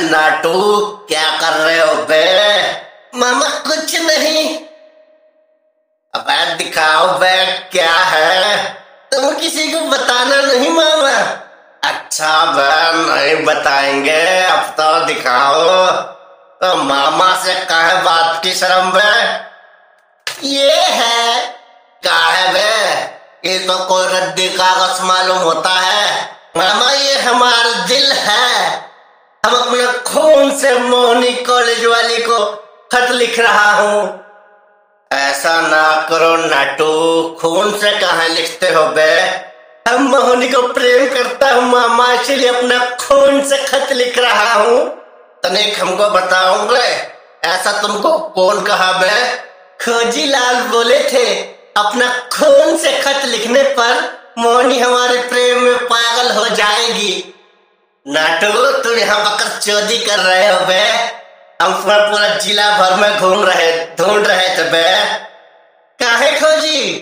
नाटू क्या कर रहे हो बे? मामा कुछ नहीं। अबे दिखाओ बे क्या है? तुम किसी को बताना नहीं मामा। अच्छा बे नहीं बताएँगे अब तो दिखाओ। तो मामा से कहे बात की शर्म बे। ये है। क्या है बे? ये तो कोई रद्दी कागज़ मालूम होता है। मामा ये हमारा दिल है। हम अपने खून से मोहनी कॉलेज वाली को खत लिख रहा हूँ। ऐसा ना करो नाटू, खून से कहा लिखते हो बे? हम मोहनी को प्रेम करता हूँ, मामा, इसलिए अपना खून से खत लिख रहा हूँ। तनिक हमको बताओगे ऐसा तुमको कौन कहा बे? खोजी लाल बोले थे, अपना खून से खत लिखने पर मोहनी हमारे प्रेम में पागल हो जाएगी। नाटू तुम यहाँ बकर चोरी कर रहे हो बे। हम पूरा पूरा जिला भर में घूम रहे, ढूंढ रहे थे बे। काहे खोजी?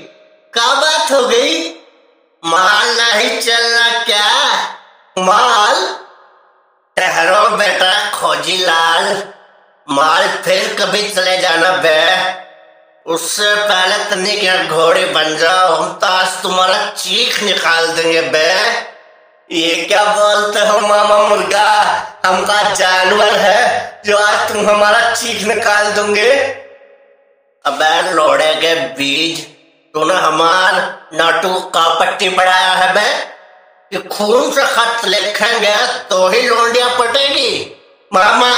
क्या बात हो गई? माल नहीं चलना क्या? माल? ठहरो बेटा, खोजी लाल। माल फिर कभी चले जाना बे। उससे पहले तनिक घोड़े बन जाओ। हम तो आज तुम्हारा चीख निकाल देंगे बे। ये क्या बोलते हो मामा मुर्गा? हमका जानवर है जो आज तुम हमारा चीख निकाल दोगे। अबे लोड़े के बीज, तूने हमार नाटू का पट्टी बढ़ाया है बे। कि खून से खत लिखेंगे तो ही लोंडिया पटेगी। मामा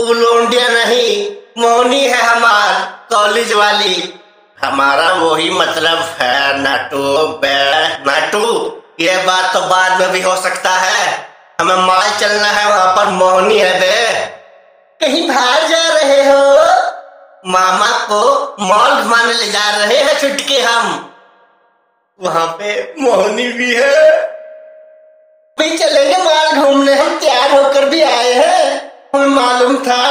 वो लोंडिया नहीं, मोनी है हमार कॉलेज वाली। हमारा वही मतलब है नाटू, बे, नाटू। ये बात तो बाद में भी हो सकता है। हमें माल चलना है वहाँ पर मोहनी है बे। कहीं बाहर जा रहे हो? मामा को मॉल घुमाने ले जा रहे हैं छुटके हम। वहाँ पे मोहनी भी है। भी चलेंगे माल घूमने हम तैयार होकर भी आए हैं। हमें मालूम था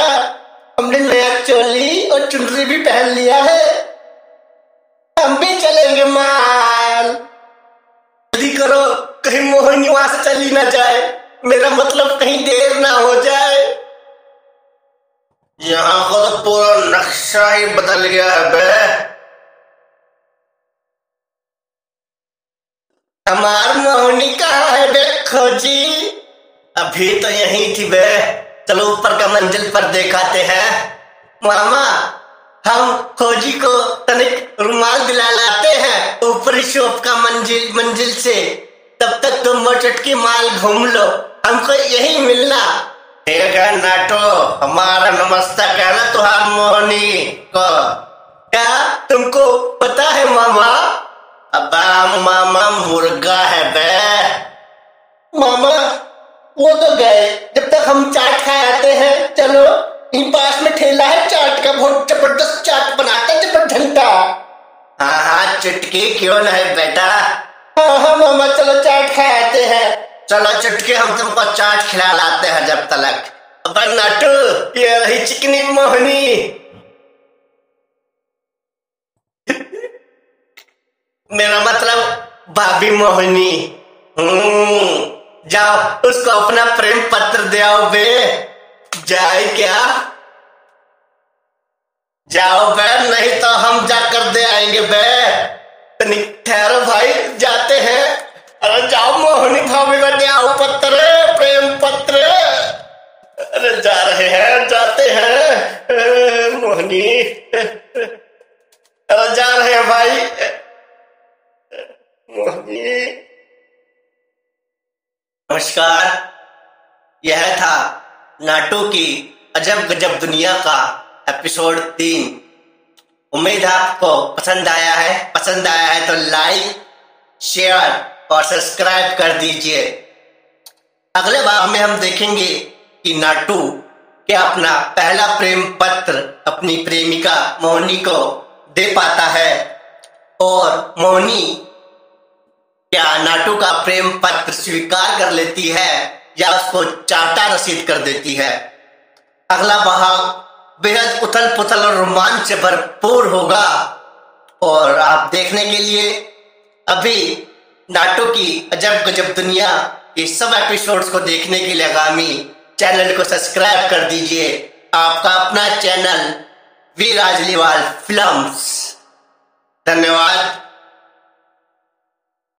हमने नया चोली और चुनरी भी पहन लिया है। कहीं मोहनी वहाँ से चली ना जाए, मेरा मतलब कहीं देर ना हो जाए। यहाँ तो पूरा नक्शा ही बदल गया है, बे। हमार मोहनी कहाँ है, बे, खोजी। अभी तो यही थी, बे। चलो ऊपर का मंजिल पर देखाते हैं। मामा, हम खोजी को तनिक रुमाल दिला लाते हैं, ऊपरी शॉप का मंजिल मंजिल से। तक तुम वो चटकी माल घूम लो। हमको यही मिलना। है नाटो हमारा नमस्ते कहना तुहार मोहनी को। क्या तुमको पता है मामा? अबा मामा मुर्गा है बे। मामा वो तो गए। जब तक हम चाट खाए आते हैं चलो। यहीं पास में ठेला है चाट का बहुत ज़बरदस्त चाट बनाता है जबरदस्ता हाँ हाँ चुटकी क्यों नहीं बेटा? हाँ हाँ मामा, चलो चाट खाए आते हैं। चलो चुटके, हम तुमको चाट खिला लाते हैं जब अब नाटू ये रही चिकनी मोहनी। मेरा मतलब भाभी मोहनी। हम्म जाओ, उसको अपना प्रेम पत्र दे आओ बे। जाए क्या? जाओ बे, नहीं तो हम जाकर दे आएँगे बे। तनिक ठहरो भाई, जाते हैं। अरे जाओ मोहनी भाभी का आओ पत्र, प्रेम पत्र। अरे जा रहे हैं, जाते हैं। मोहनी। अरे जा रहे हैं भाई। मोहनी। नमस्कार। यह था नाटो की अजब गजब दुनिया का एपिसोड तीन। उम्मीद आपको पसंद आया है। पसंद आया है तो लाइक शेयर और सब्सक्राइब कर दीजिए। अगले भाग में हम देखेंगे कि नाटू क्या अपना पहला प्रेम पत्र अपनी प्रेमिका मोहनी को दे पाता है और मोहनी क्या नाटू का प्रेम पत्र स्वीकार कर लेती है या उसको चाटा रसीद कर देती है। अगला भाग बेहद उथल पुथल और रोमांच से भरपूर होगा। और आप देखने के लिए अभी नाटो की अजब गजब दुनिया के सब एपिसोड्स को देखने के लिए आगामी चैनल को सब्सक्राइब कर दीजिए। आपका अपना चैनल वी राजलीवाल फिल्म्स